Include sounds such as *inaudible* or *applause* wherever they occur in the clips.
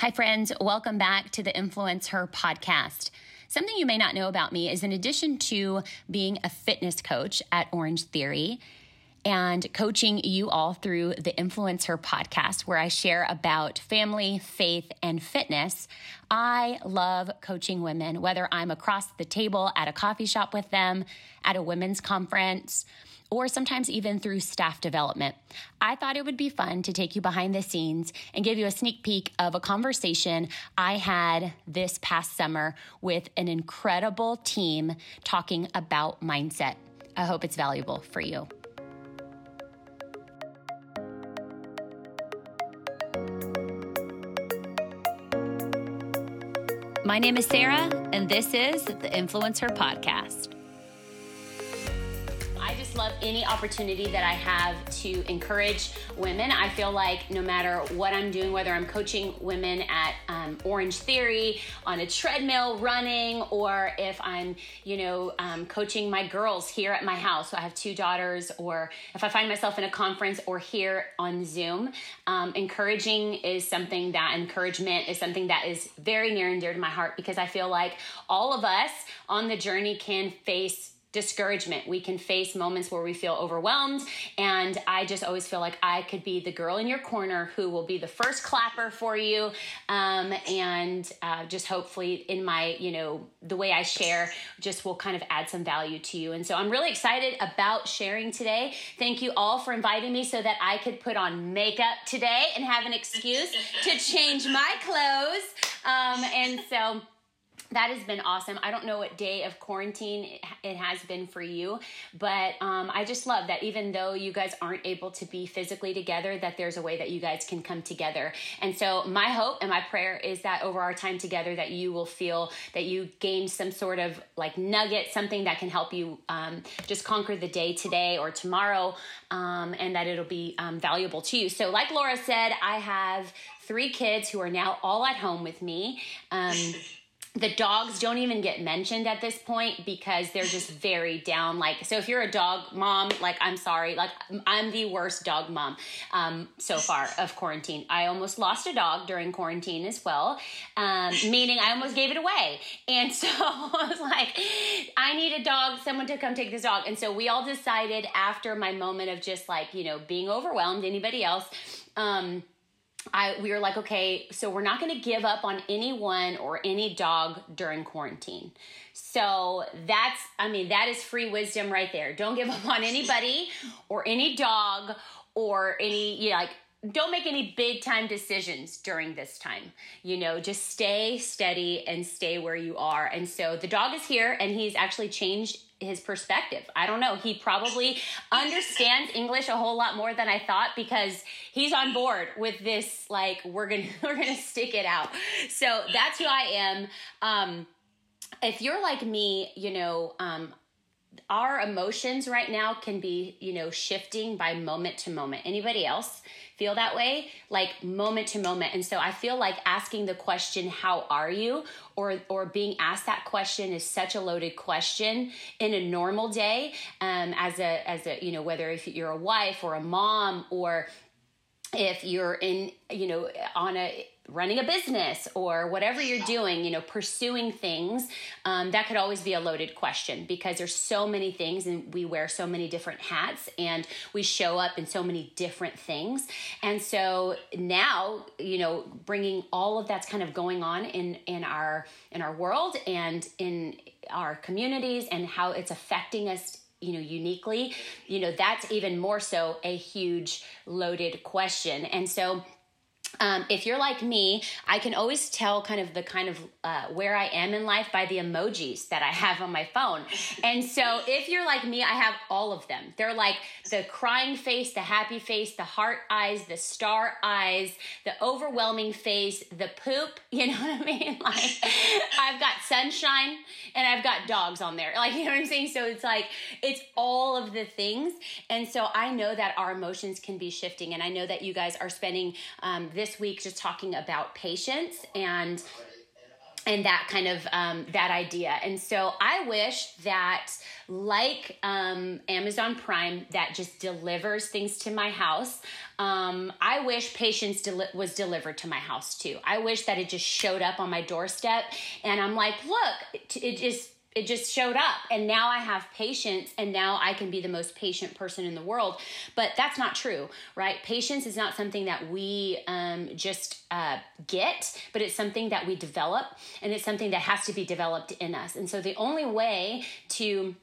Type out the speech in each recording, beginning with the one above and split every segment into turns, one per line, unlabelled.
Hi, friends. Welcome back to the Influence Her podcast. Something you may not know about me is in addition to being a fitness coach at Orange Theory and coaching you all through the Influence Her podcast, where I share about family, faith, and fitness, I love coaching women, whether I'm across the table at a coffee shop with them, at a women's conference, or sometimes even through staff development. I thought it would be fun to take you behind the scenes and give you a sneak peek of a conversation I had this past summer with an incredible team talking about mindset. I hope it's valuable for you. My name is Sarah, and this is the Influence Her Love any opportunity that I have to encourage women. I feel like no matter what I'm doing, whether I'm coaching women at um, Orange Theory, on a treadmill, running, or if I'm, you know, um, coaching my girls here at my house. So I have two daughters, or if I find myself in a conference or here on Zoom, um, encouraging is something that encouragement is something that is very near and dear to my heart because I feel like all of us on the journey can face discouragement. We can face moments where we feel overwhelmed. And I just always feel like I could be the girl in your corner who will be the first clapper for you. Um, and uh, just hopefully, in my, you know, the way I share, just will kind of add some value to you. And so I'm really excited about sharing today. Thank you all for inviting me so that I could put on makeup today and have an excuse to change my clothes. Um, and so, that has been awesome. I don't know what day of quarantine it has been for you, but um, I just love that even though you guys aren't able to be physically together, that there's a way that you guys can come together. And so my hope and my prayer is that over our time together, that you will feel that you gain some sort of like nugget, something that can help you um, just conquer the day today or tomorrow, um, and that it'll be um, valuable to you. So, like Laura said, I have three kids who are now all at home with me. The dogs don't even get mentioned at this point because they're just *laughs* very down like so if you're a dog mom like i'm sorry like i'm the worst dog mom um, so *laughs* far of quarantine. I almost lost a dog during quarantine as well um, meaning i almost gave it away. And so *laughs* i was like i need a dog someone to come take this dog. And so we all decided after my moment of just like you know being overwhelmed anybody else um, I we were like, okay, so we're not going to give up on anyone or any dog during quarantine. So that's, I mean, that is free wisdom right there. Don't give up on anybody or any dog or any, you know, like, don't make any big time decisions during this time. You know, just stay steady and stay where you are. And so the dog is here and he's actually changed his perspective. I don't know. He probably understands English a whole lot more than I thought because he's on board with this like we're to *laughs* we're to stick it out. So that's who I am. Um if you're like me, you know, um our emotions right now can be, you know, shifting by moment to moment. Anybody else? feel that way like moment to moment and so i feel like asking the question how are you or or being asked that question is such a loaded question in a normal day um, as a as a you know whether if you're a wife or a mom or if you're in you know on a running a business or whatever you're doing, you know, pursuing things, um, that could always be a loaded question because there's so many things and we wear so many different hats and we show up in so many different things. And so now, you know, bringing all of that's kind of going on in in our in our world and in our communities and how it's affecting us you know uniquely you know that's even more so a huge loaded question and so um, if you're like me, I can always tell kind of the kind of uh, where I am in life by the emojis that I have on my phone. And so if you're like me, I have all of them. They're like the crying face, the happy face, the heart eyes, the star eyes, the overwhelming face, the poop. *laughs* You know what I mean? *laughs* Like I've got sunshine and I've got dogs on there. Like, you know what I'm saying? So it's like, it's all of the things. And so I know that our emotions can be shifting. And I know that you guys are spending um, this week just talking about patience and and that kind of um, that idea. And so i wish that like um, amazon prime that just delivers things to my house um, i wish patience deli- was delivered to my house too. I wish that it just showed up on my doorstep and i'm like look it just it just showed up. And now i have patience and now i can be the most patient person in the world. But that's not true right? Patience is not something that we um, just uh, get but it's something that we develop and it's something that has to be developed in us. And so the only way to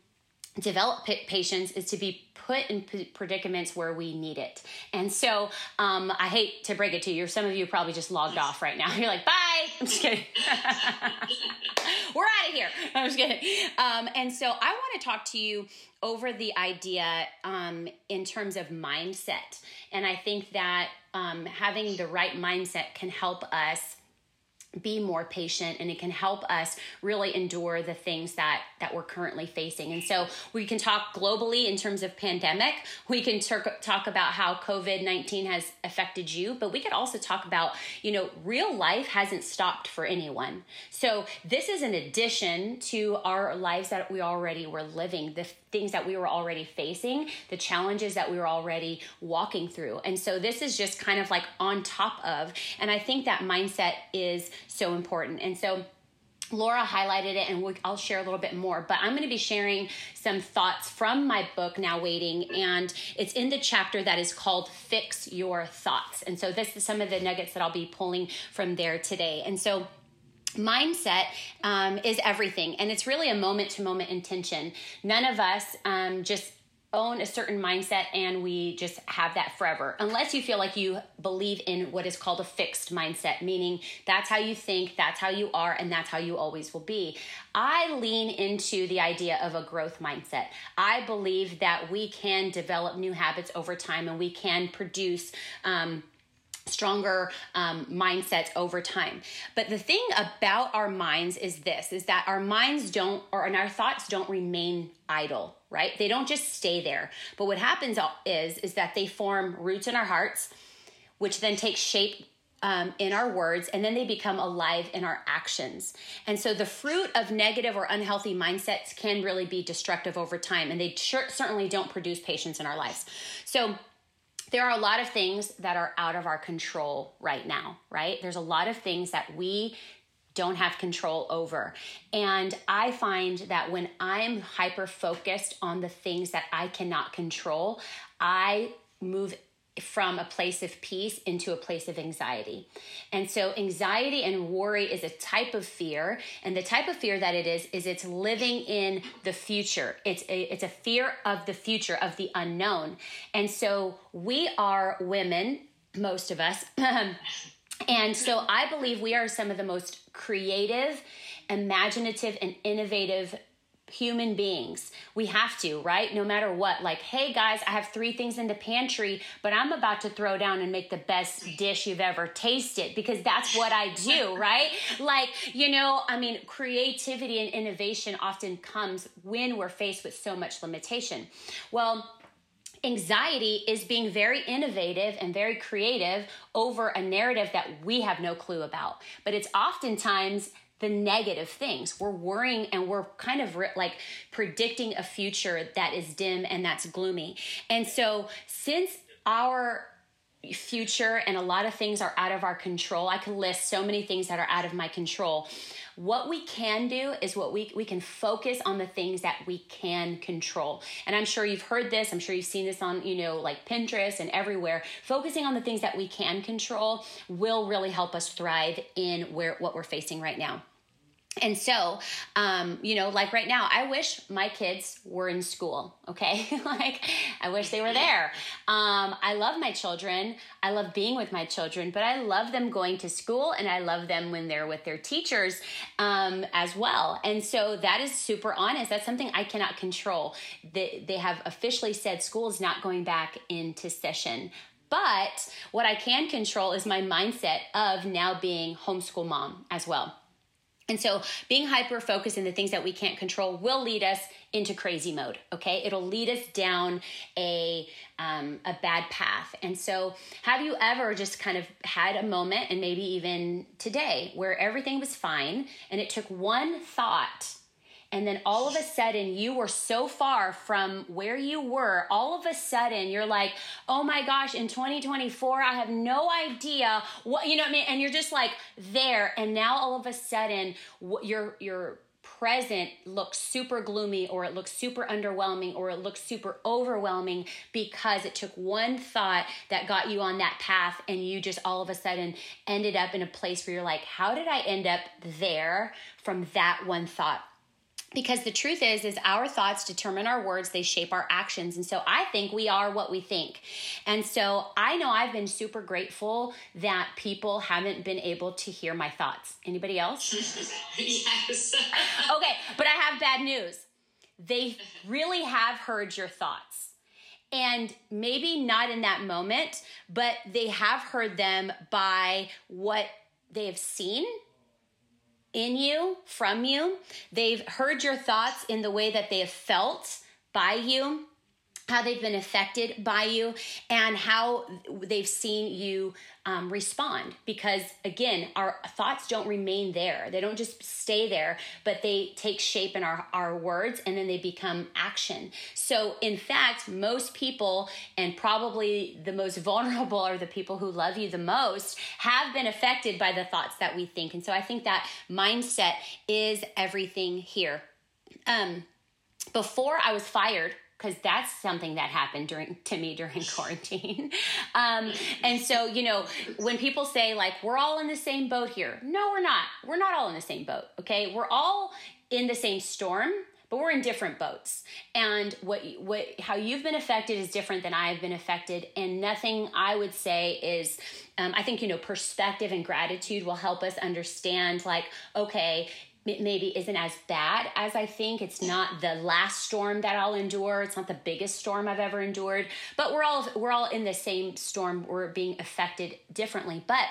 develop patience is to be put in predicaments where we need it. And so um, I hate to break it to you. Some of you probably just logged off right now. *laughs* You're like, bye. *laughs* I'm just kidding. *laughs* We're out of here. I'm just kidding. Um, and so I want to talk to you over the idea um, in terms of mindset. And I think that um, having the right mindset can help us be more patient and it can help us really endure the things that that we're currently facing. And so we can talk globally in terms of pandemic. We can talk, talk about how covid-19 has affected you but we could also talk about you know real life hasn't stopped for anyone. So this is an addition to our lives that we already were living. The things that we were already facing the challenges that we were already walking through and so this is just kind of like on top of and i think that mindset is so important. And so Laura highlighted it, and I'll share a little bit more. But I'm going to be sharing some thoughts from my book, Now Waiting, and it's in the chapter that is called Fix Your Thoughts. And so, this is some of the nuggets that I'll be pulling from there today. And so, mindset um, is everything, and it's really a moment to moment intention. None of us um, just own a certain mindset and we just have that forever. Unless you feel like you believe in what is called a fixed mindset meaning that's how you think that's how you are and that's how you always will be. I lean into the idea of a growth mindset. I believe that we can develop new habits over time and we can produce um, stronger um, mindsets over time but the thing about our minds is this is that our minds don't or and our thoughts don't remain idle right they don't just stay there but what happens is is that they form roots in our hearts which then take shape um, in our words and then they become alive in our actions. And so the fruit of negative or unhealthy mindsets can really be destructive over time and they certainly don't produce patience in our lives. So there are a lot of things that are out of our control right now, right? There's a lot of things that we don't have control over. And I find that when I'm hyper focused on the things that I cannot control, I move from a place of peace into a place of anxiety. And so anxiety and worry is a type of fear and the type of fear that it is is it's living in the future. It's a, it's a fear of the future of the unknown. And so we are women, most of us. *clears throat* and so I believe we are some of the most creative, imaginative and innovative human beings. We have to, right? No matter what. Like, hey guys, I have three things in the pantry, but I'm about to throw down and make the best dish you've ever tasted because that's what I do, *laughs* right? Like, you know, I mean, creativity and innovation often comes when we're faced with so much limitation. Well, anxiety is being very innovative and very creative over a narrative that we have no clue about. But it's oftentimes the negative things. We're worrying and we're kind of re- like predicting a future that is dim and that's gloomy. And so, since our future and a lot of things are out of our control, I can list so many things that are out of my control. What we can do is what we we can focus on the things that we can control. And I'm sure you've heard this, I'm sure you've seen this on, you know, like Pinterest and everywhere. Focusing on the things that we can control will really help us thrive in where what we're facing right now. And so, um, you know, like right now, I wish my kids were in school, okay? *laughs* like, I wish they were there. Um, I love my children. I love being with my children, but I love them going to school and I love them when they're with their teachers um, as well. And so that is super honest. That's something I cannot control. They, they have officially said school is not going back into session. But what I can control is my mindset of now being homeschool mom as well. And so being hyper focused in the things that we can't control will lead us into crazy mode. Okay. It'll lead us down a, um, a bad path. And so have you ever just kind of had a moment and maybe even today where everything was fine and it took one thought and then all of a sudden you were so far from where you were. All of a sudden you're like oh my gosh in 2024 i have no idea what you know what i mean? And you're just like there. And now all of a sudden your your present looks super gloomy or it looks super underwhelming or it looks super overwhelming because it took one thought that got you on that path and you just all of a sudden ended up in a place where you're like how did i end up there from that one thought because the truth is is our thoughts determine our words they shape our actions. And so i think we are what we think. And so i know i've been super grateful that people haven't been able to hear my thoughts. Anybody else? *laughs* Yes. *laughs* Okay but i have bad news. They really have heard your thoughts. And maybe not in that moment but they have heard them by what they have seen in you, from you. They've heard your thoughts in the way that they have felt by you how they've been affected by you and how they've seen you um, respond. Because again our thoughts don't remain there. They don't just stay there but they take shape in our, our words and then they become action. So in fact most people and probably the most *laughs* vulnerable are the people who love you the most have been affected by the thoughts that we think. And so i think that mindset is everything here. Um, before i was fired because that's something that happened during to me during quarantine. *laughs* Um, and so, you know, when people say like we're all in the same boat here, no, we're not. We're not all in the same boat. Okay, we're all in the same storm but we're in different boats and what what how you've been affected is different than i've been affected and nothing i would say is um, i think you know perspective and gratitude will help us understand like okay maybe isn't as bad as I think. It's not the last storm that I'll endure. It's not the biggest storm I've ever endured. But we're all we're all in the same storm. We're being affected differently. But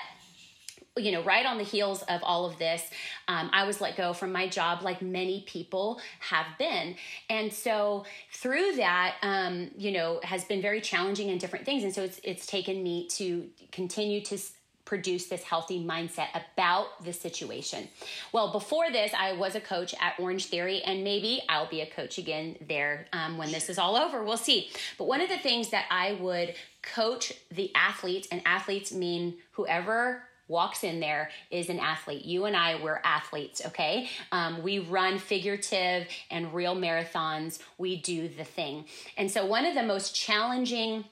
you know, right on the heels of all of this, um, I was let go from my job, like many people have been. And so through that, um, you know, has been very challenging and different things. And so it's it's taken me to continue to produce this healthy mindset about the situation. Well, before this, I was a coach at Orange Theory, and maybe I'll be a coach again there um, when this is all over. We'll see. But one of the things that I would coach the athletes, and athletes mean whoever walks in there is an athlete. You and I, we're athletes, okay? Um, we run figurative and real marathons. We do the thing. And so, one of the most challenging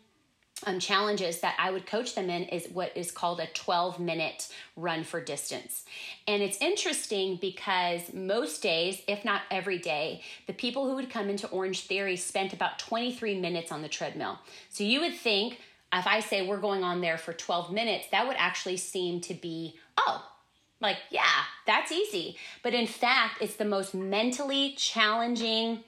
um, challenges that I would coach them in is what is called a 12 minute run for distance. And it's interesting because most days, if not every day, the people who would come into Orange Theory spent about 23 minutes on the treadmill. So you would think, if I say we're going on there for 12 minutes, that would actually seem to be, oh, like, yeah, that's easy. But in fact, it's the most mentally challenging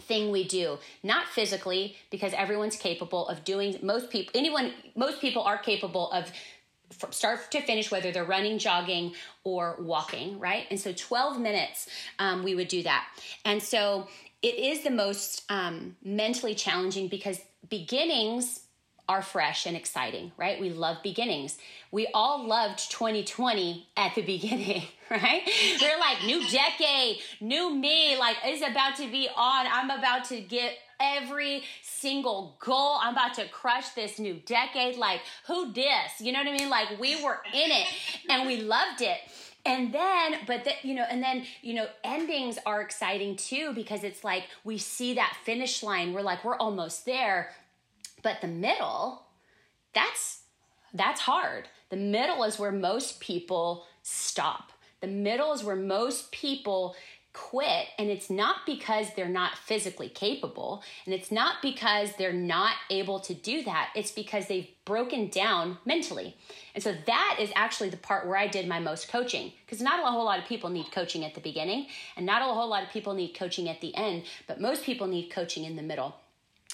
thing we do. Not physically because everyone's capable of doing most people anyone most people are capable of from start to finish whether they're running jogging or walking right? And so 12 minutes um, we would do that. And so it is the most um, mentally challenging because beginnings are fresh and exciting, right? We love beginnings. We all loved 2020 at the *laughs* beginning, right? We're like, new decade, new me, like is about to be on. I'm about to get every single goal. I'm about to crush this new decade. Like, who dis? You know what I mean? Like, we were in it and we loved it. And then, but that, you know, and then, you know, endings are exciting too because it's like we see that finish line. We're like, we're almost there. But the middle, that's that's hard. The middle is where most people stop. The middle is where most people quit and it's not because they're not physically capable and it's not because they're not able to do that it's because they've broken down mentally and so that is actually the part where i did my most coaching because not a whole lot of people need coaching at the beginning and not a whole lot of people need coaching at the end but most people need coaching in the middle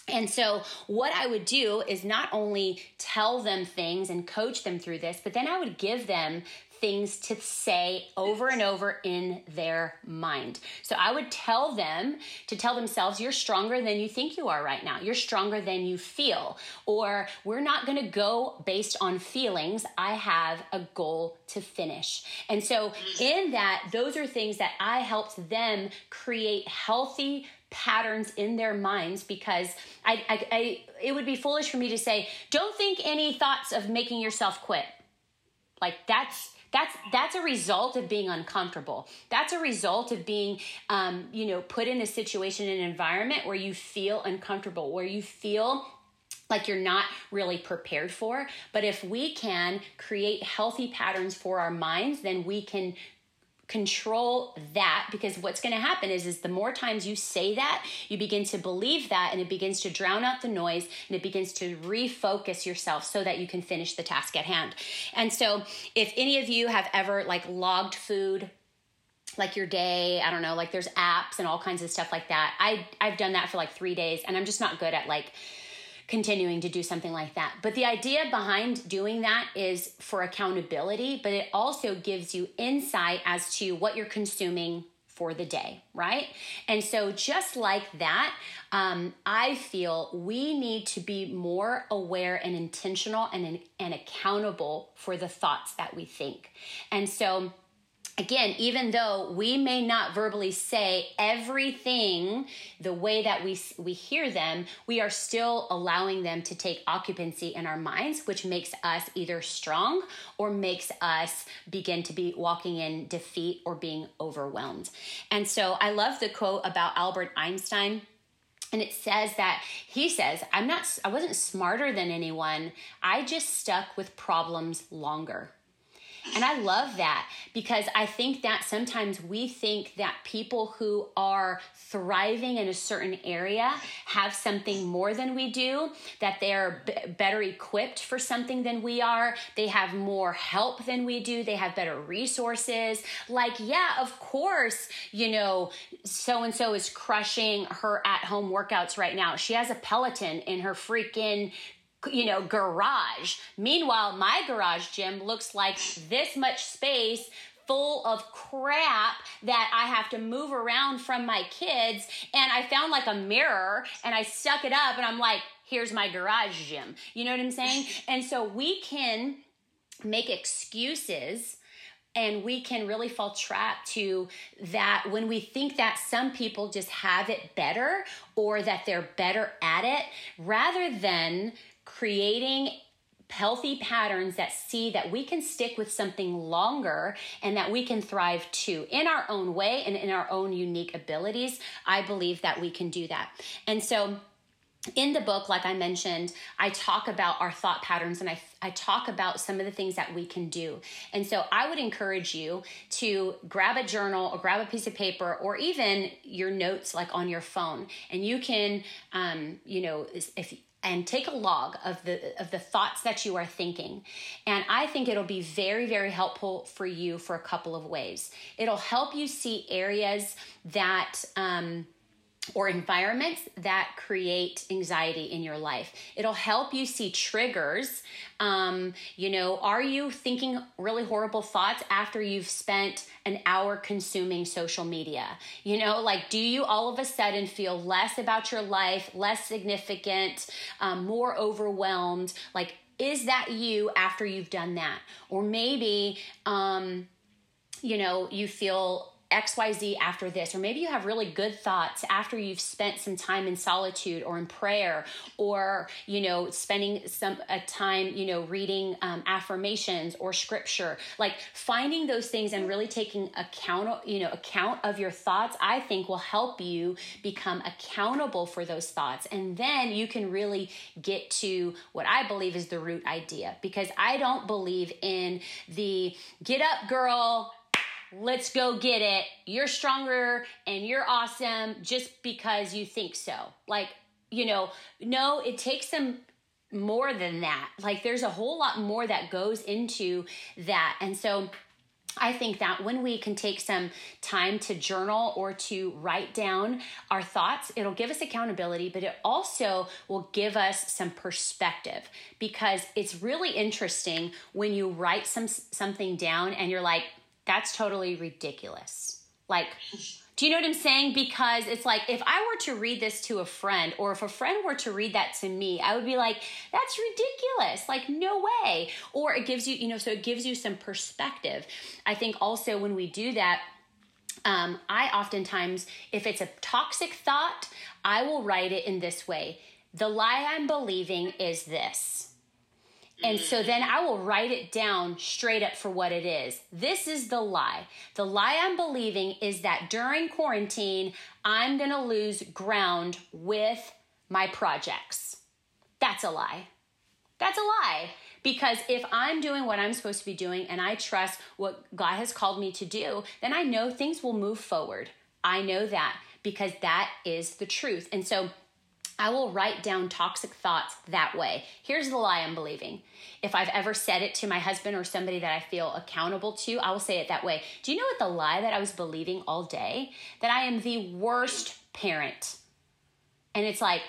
And so, what I would do is not only tell them things and coach them through this, but then I would give them things to say over and over in their mind. So I would tell them to tell themselves, You're stronger than you think you are right now. You're stronger than you feel. Or we're not going to go based on feelings. I have a goal to finish. And so, in that, those are things that I helped them create healthy patterns in their minds because I, I, I, it would be foolish for me to say don't think any thoughts of making yourself quit like that's that's that's a result of being uncomfortable that's a result of being um, you know put in a situation an environment where you feel uncomfortable where you feel like you're not really prepared for. But if we can create healthy patterns for our minds, then we can control that because what's going to happen is is the more times you say that you begin to believe that and it begins to drown out the noise and it begins to refocus yourself so that you can finish the task at hand. And so if any of you have ever like logged food like your day i don't know like there's apps and all kinds of stuff like that i i've done that for like 3 days and i'm just not good at like continuing to do something like that. But the idea behind doing that is for accountability, but it also gives you insight as to what you're consuming for the day, right? And so, just like that, um, I feel we need to be more aware and intentional and, and accountable for the thoughts that we think. And so, again, even though we may not verbally say everything the way that we we hear them, we are still allowing them to take occupancy in our minds, which makes us either strong or makes us begin to be walking in defeat or being overwhelmed. And so I love the quote about Albert Einstein and it says that he says i'm not i wasn't smarter than anyone i just stuck with problems longer and I love that because I think that sometimes we think that people who are thriving in a certain area have something more than we do, that they're b- better equipped for something than we are, they have more help than we do, they have better resources. Like, yeah, of course, you know, so and so is crushing her at home workouts right now. She has a Peloton in her freaking you know, garage. Meanwhile, my garage gym looks like this much space full of crap that I have to move around from my kids. And I found like a mirror and I stuck it up and I'm like, here's my garage gym. You know what I'm saying? *laughs* And so we can make excuses and we can really fall trap to that when we think that some people just have it better or that they're better at it rather than creating healthy patterns that see that we can stick with something longer and that we can thrive too in our own way and in our own unique abilities. I believe that we can do that. And so, in the book, like I mentioned, I talk about our thought patterns and I, I talk about some of the things that we can do. And so I would encourage you to grab a journal or grab a piece of paper or even your notes like on your phone. And you can, um, you know, if and take a log of the of the thoughts that you are thinking. And i think it'll be very very helpful for you for a couple of ways. It'll help you see areas that um, or environments that create anxiety in your life. It'll help you see triggers. Um, you know, are you thinking really horrible thoughts after you've spent an hour consuming social media? You know, like, do you all of a sudden feel less about your life, less significant, um, more overwhelmed? Like, is that you after you've done that? Or maybe, um, you know, you feel XYZ after this, or maybe you have really good thoughts after you've spent some time in solitude or in prayer, or you know, spending some a time, you know, reading um, affirmations or scripture. Like finding those things and really taking account, you know, account of your thoughts. I think will help you become accountable for those thoughts, and then you can really get to what I believe is the root idea. Because I don't believe in the get up, girl let's go get it. You're stronger and you're awesome just because you think so. Like, you know, no, it takes some more than that. Like, there's a whole lot more that goes into that. And so, I think that when we can take some time to journal or to write down our thoughts, it'll give us accountability, but it also will give us some perspective because it's really interesting when you write some something down and you're like, that's totally ridiculous. Like do you know what I'm saying? Because it's like if I were to read this to a friend, or if a friend were to read that to me, I would be like, that's ridiculous. Like, no way. Or it gives you, you know, so it gives you some perspective. I think also when we do that, um, I oftentimes, if it's a toxic thought, I will write it in this way The lie I'm believing is this. And so then mm. I will write it down straight up for what it is. This is the lie. The lie I'm believing is that during quarantine, I'm going to lose ground with my projects. That's a lie. That's a lie. Because if I'm doing what I'm supposed to be doing and I trust what God has called me to do, then I know things will move forward. I know that because that is the truth. And so I will write down toxic thoughts that way. Here's the lie I'm believing. If I've ever said it to my husband or somebody that I feel accountable to, I will say it that way. Do you know what the lie that I was believing all day? That I am the worst parent. And it's like,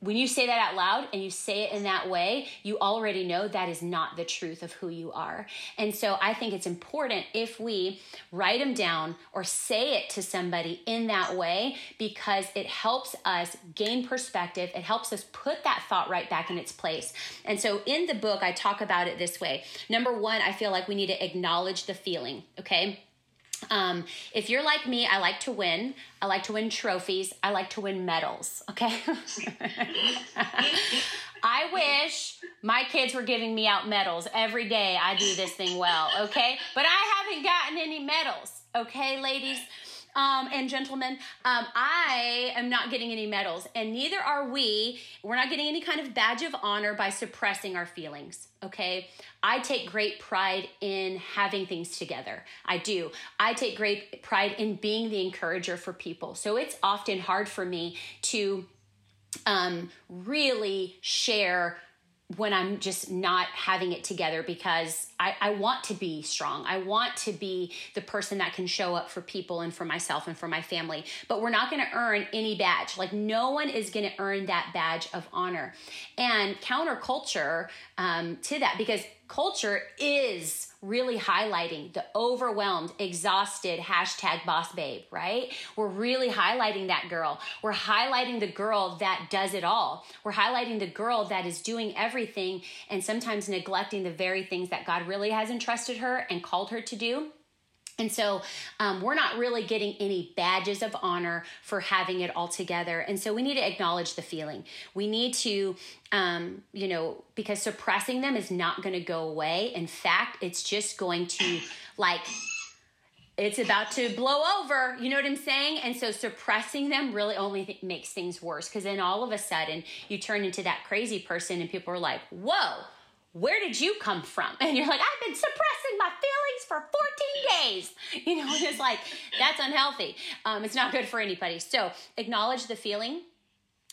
when you say that out loud and you say it in that way, you already know that is not the truth of who you are. And so I think it's important if we write them down or say it to somebody in that way because it helps us gain perspective. It helps us put that thought right back in its place. And so in the book, I talk about it this way. Number one, I feel like we need to acknowledge the feeling, okay? Um, if you're like me, I like to win. I like to win trophies. I like to win medals. Okay. *laughs* I wish my kids were giving me out medals every day. I do this thing well. Okay. But I haven't gotten any medals. Okay, ladies um, and gentlemen, um, I am not getting any medals, and neither are we. We're not getting any kind of badge of honor by suppressing our feelings. Okay, I take great pride in having things together. I do. I take great pride in being the encourager for people. So it's often hard for me to um, really share when I'm just not having it together because I, I, want to be strong. I want to be the person that can show up for people and for myself and for my family. But we're not going to earn any badge. Like, no one is going to earn that badge of honor. And counterculture um, to that, because culture is really highlighting the overwhelmed, exhausted hashtag boss babe, right? We're really highlighting that girl. We're highlighting the girl that does it all. We're highlighting the girl that is doing everything and sometimes neglecting the very things that God really has entrusted her and called her to do. And so um, we're not really getting any badges of honor for having it all together. And so we need to acknowledge the feeling. We need to, um, you know, because suppressing them is not going to go away. In fact, it's just going to like, it's about to blow over. You know what I'm saying? And so suppressing them really only th- makes things worse because then all of a sudden you turn into that crazy person and people are like, whoa where did you come from? *laughs* And you're like, I've been suppressing my feelings for 14 days. You know, *laughs* it's like, that's unhealthy. Um, it's not good for anybody. So acknowledge the feeling.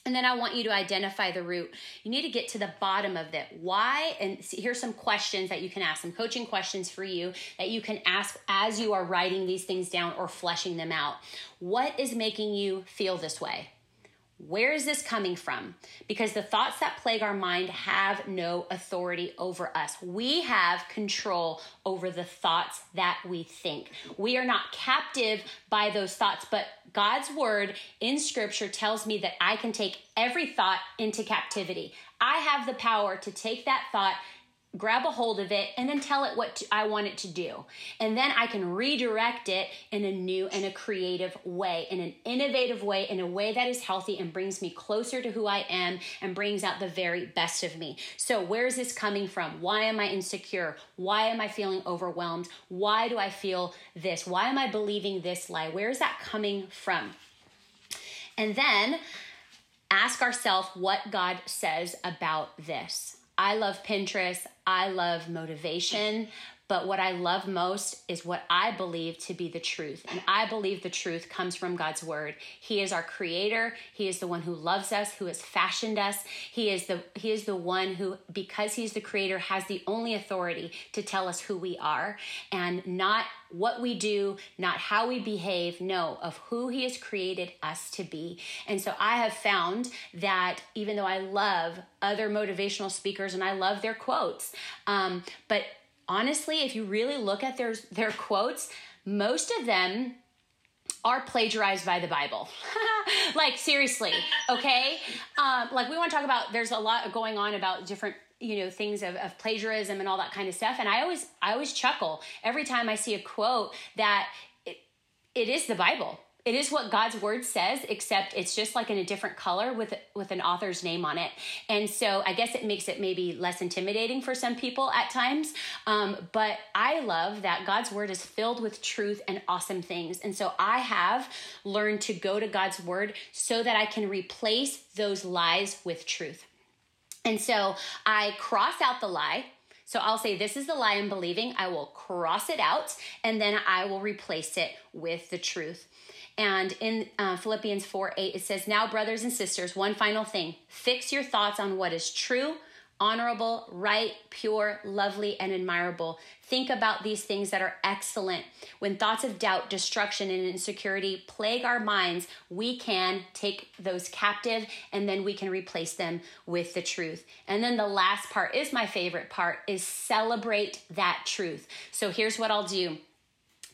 And then I want you to identify the root. You need to get to the bottom of it. Why? And here's some questions that you can ask, some coaching questions for you that you can ask as you are writing these things down or fleshing them out. What is making you feel this way? Where is this coming from? Because the thoughts that plague our mind have no authority over us. We have control over the thoughts that we think. We are not captive by those thoughts, but God's word in scripture tells me that I can take every thought into captivity. I have the power to take that thought grab a hold of it and then tell it what to, I want it to do. And then I can redirect it in a new and a creative way, in an innovative way, in a way that is healthy and brings me closer to who I am and brings out the very best of me. So, where is this coming from? Why am I insecure? Why am I feeling overwhelmed? Why do I feel this? Why am I believing this lie? Where is that coming from? And then ask ourselves what God says about this. I love Pinterest. I love motivation, But what I love most is what I believe to be the truth. And I believe the truth comes from God's word. He is our creator. He is the one who loves us, who has fashioned us. He is the he is the one who because he's the creator has the only authority to tell us who we are and not what we do, not how we behave, no, of who He has created us to be. And so I have found that even though I love other motivational speakers and I love their quotes, um, but honestly, if you really look at their, their quotes, most of them are plagiarized by the Bible. *laughs* like seriously, okay? Um, like we want to talk about. There's a lot going on about different you know things of, of plagiarism and all that kind of stuff and i always i always chuckle every time i see a quote that it, it is the bible it is what God's word says, except it's just like in a different color with with an author's name on it. And so I guess it makes it maybe less intimidating for some people at times. Um, but I love that God's word is filled with truth and awesome things. And so I have learned to go to God's word so that I can replace those lies with truth. And so I cross out the lie. So I'll say, This is the lie I'm believing. I will cross it out and then I will replace it with the truth. And in uh, Philippians 4 8, it says, Now, brothers and sisters, one final thing fix your thoughts on what is true honorable, right, pure, lovely, and admirable. Think about these things that are excellent. When thoughts of doubt, destruction, and insecurity plague our minds, we can take those captive and then we can replace them with the truth. And then the last part is my favorite part is celebrate that truth. So here's what I'll do.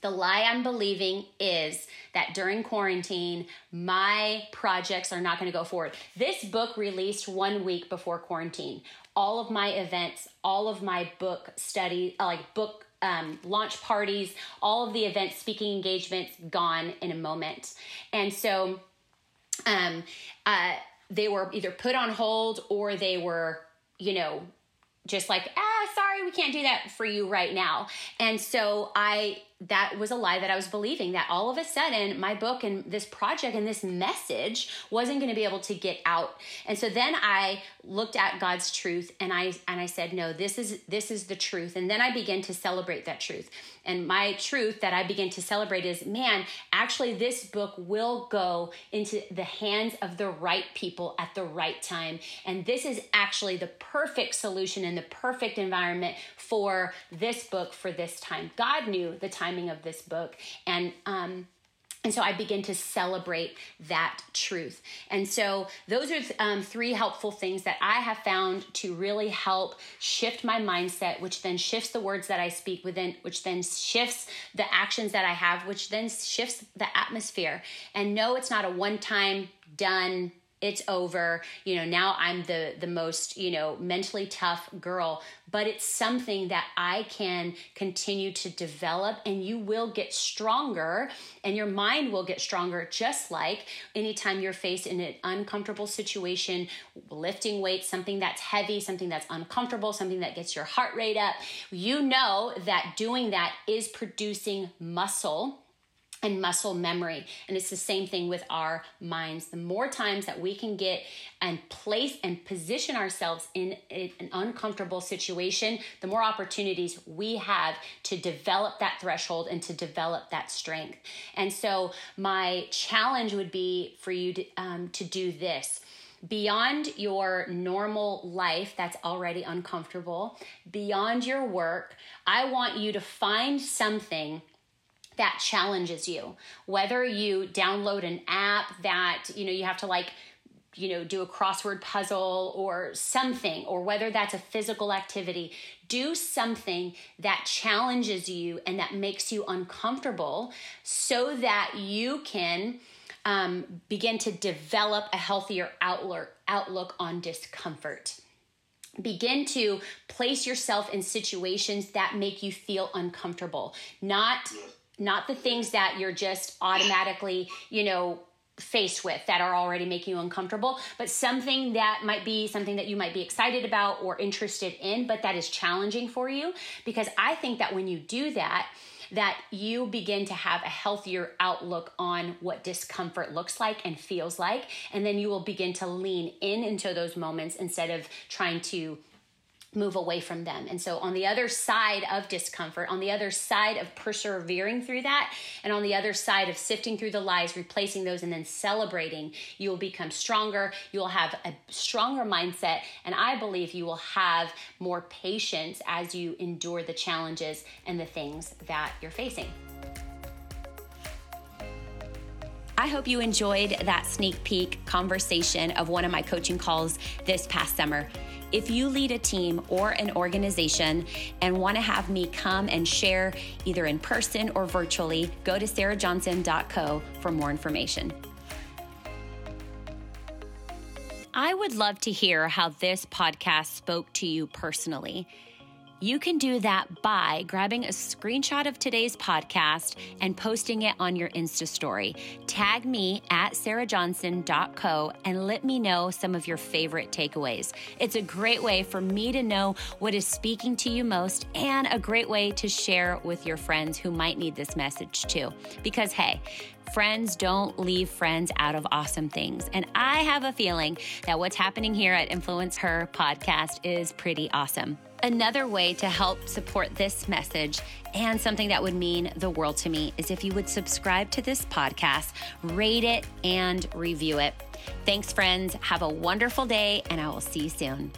The lie I'm believing is that during quarantine, my projects are not going to go forward. This book released one week before quarantine all of my events, all of my book study, uh, like book um, launch parties, all of the events, speaking engagements gone in a moment. And so um, uh, they were either put on hold or they were, you know, just like, ah, sorry, we can't do that for you right now. And so I that was a lie that I was believing that all of a sudden my book and this project and this message wasn't going to be able to get out. And so then I looked at God's truth and I and I said, "No, this is this is the truth." And then I began to celebrate that truth. And my truth that I began to celebrate is, man, actually this book will go into the hands of the right people at the right time. And this is actually the perfect solution and the perfect environment for this book for this time. God knew the timing of this book. And, um, and so I begin to celebrate that truth. And so those are um, three helpful things that I have found to really help shift my mindset, which then shifts the words that I speak within, which then shifts the actions that I have, which then shifts the atmosphere. And no, it's not a one time done it's over. You know now i'm the the most you know mentally tough girl but it's something that i can continue to develop and you will get stronger and your mind will get stronger just like anytime you're faced in an uncomfortable situation lifting weights something that's heavy something that's uncomfortable something that gets your heart rate up. You know that doing that is producing muscle and muscle memory. And it's the same thing with our minds. The more times that we can get and place and position ourselves in an uncomfortable situation, the more opportunities we have to develop that threshold and to develop that strength. And so, my challenge would be for you to, um, to do this beyond your normal life that's already uncomfortable, beyond your work, I want you to find something that challenges you. Whether you download an app that, you know, you have to like you know, do a crossword puzzle or something, or whether that's a physical activity, do something that challenges you and that makes you uncomfortable so that you can um, begin to develop a healthier outlook, outlook on discomfort. Begin to place yourself in situations that make you feel uncomfortable, not not the things that you're just automatically, you know, faced with that are already making you uncomfortable, but something that might be something that you might be excited about or interested in, but that is challenging for you. Because I think that when you do that, that you begin to have a healthier outlook on what discomfort looks like and feels like. And then you will begin to lean in into those moments instead of trying to move away from them. And so, on the other side of discomfort, on the other side of persevering through that, and on the other side of sifting through the lies, replacing those, and then celebrating, you will become stronger. You will have a stronger mindset. And I believe you will have more patience as you endure the challenges and the things that you're facing. I hope you enjoyed that sneak peek conversation of one of my coaching calls this past summer. If you lead a team or an organization and want to have me come and share either in person or virtually, go to sarahjohnson.co for more information. I would love to hear how this podcast spoke to you personally. You can do that by grabbing a screenshot of today's podcast and posting it on your Insta story. Tag me at sarahjohnson.co and let me know some of your favorite takeaways. It's a great way for me to know what is speaking to you most and a great way to share with your friends who might need this message too. Because, hey, Friends don't leave friends out of awesome things. And I have a feeling that what's happening here at Influence Her podcast is pretty awesome. Another way to help support this message and something that would mean the world to me is if you would subscribe to this podcast, rate it, and review it. Thanks, friends. Have a wonderful day, and I will see you soon.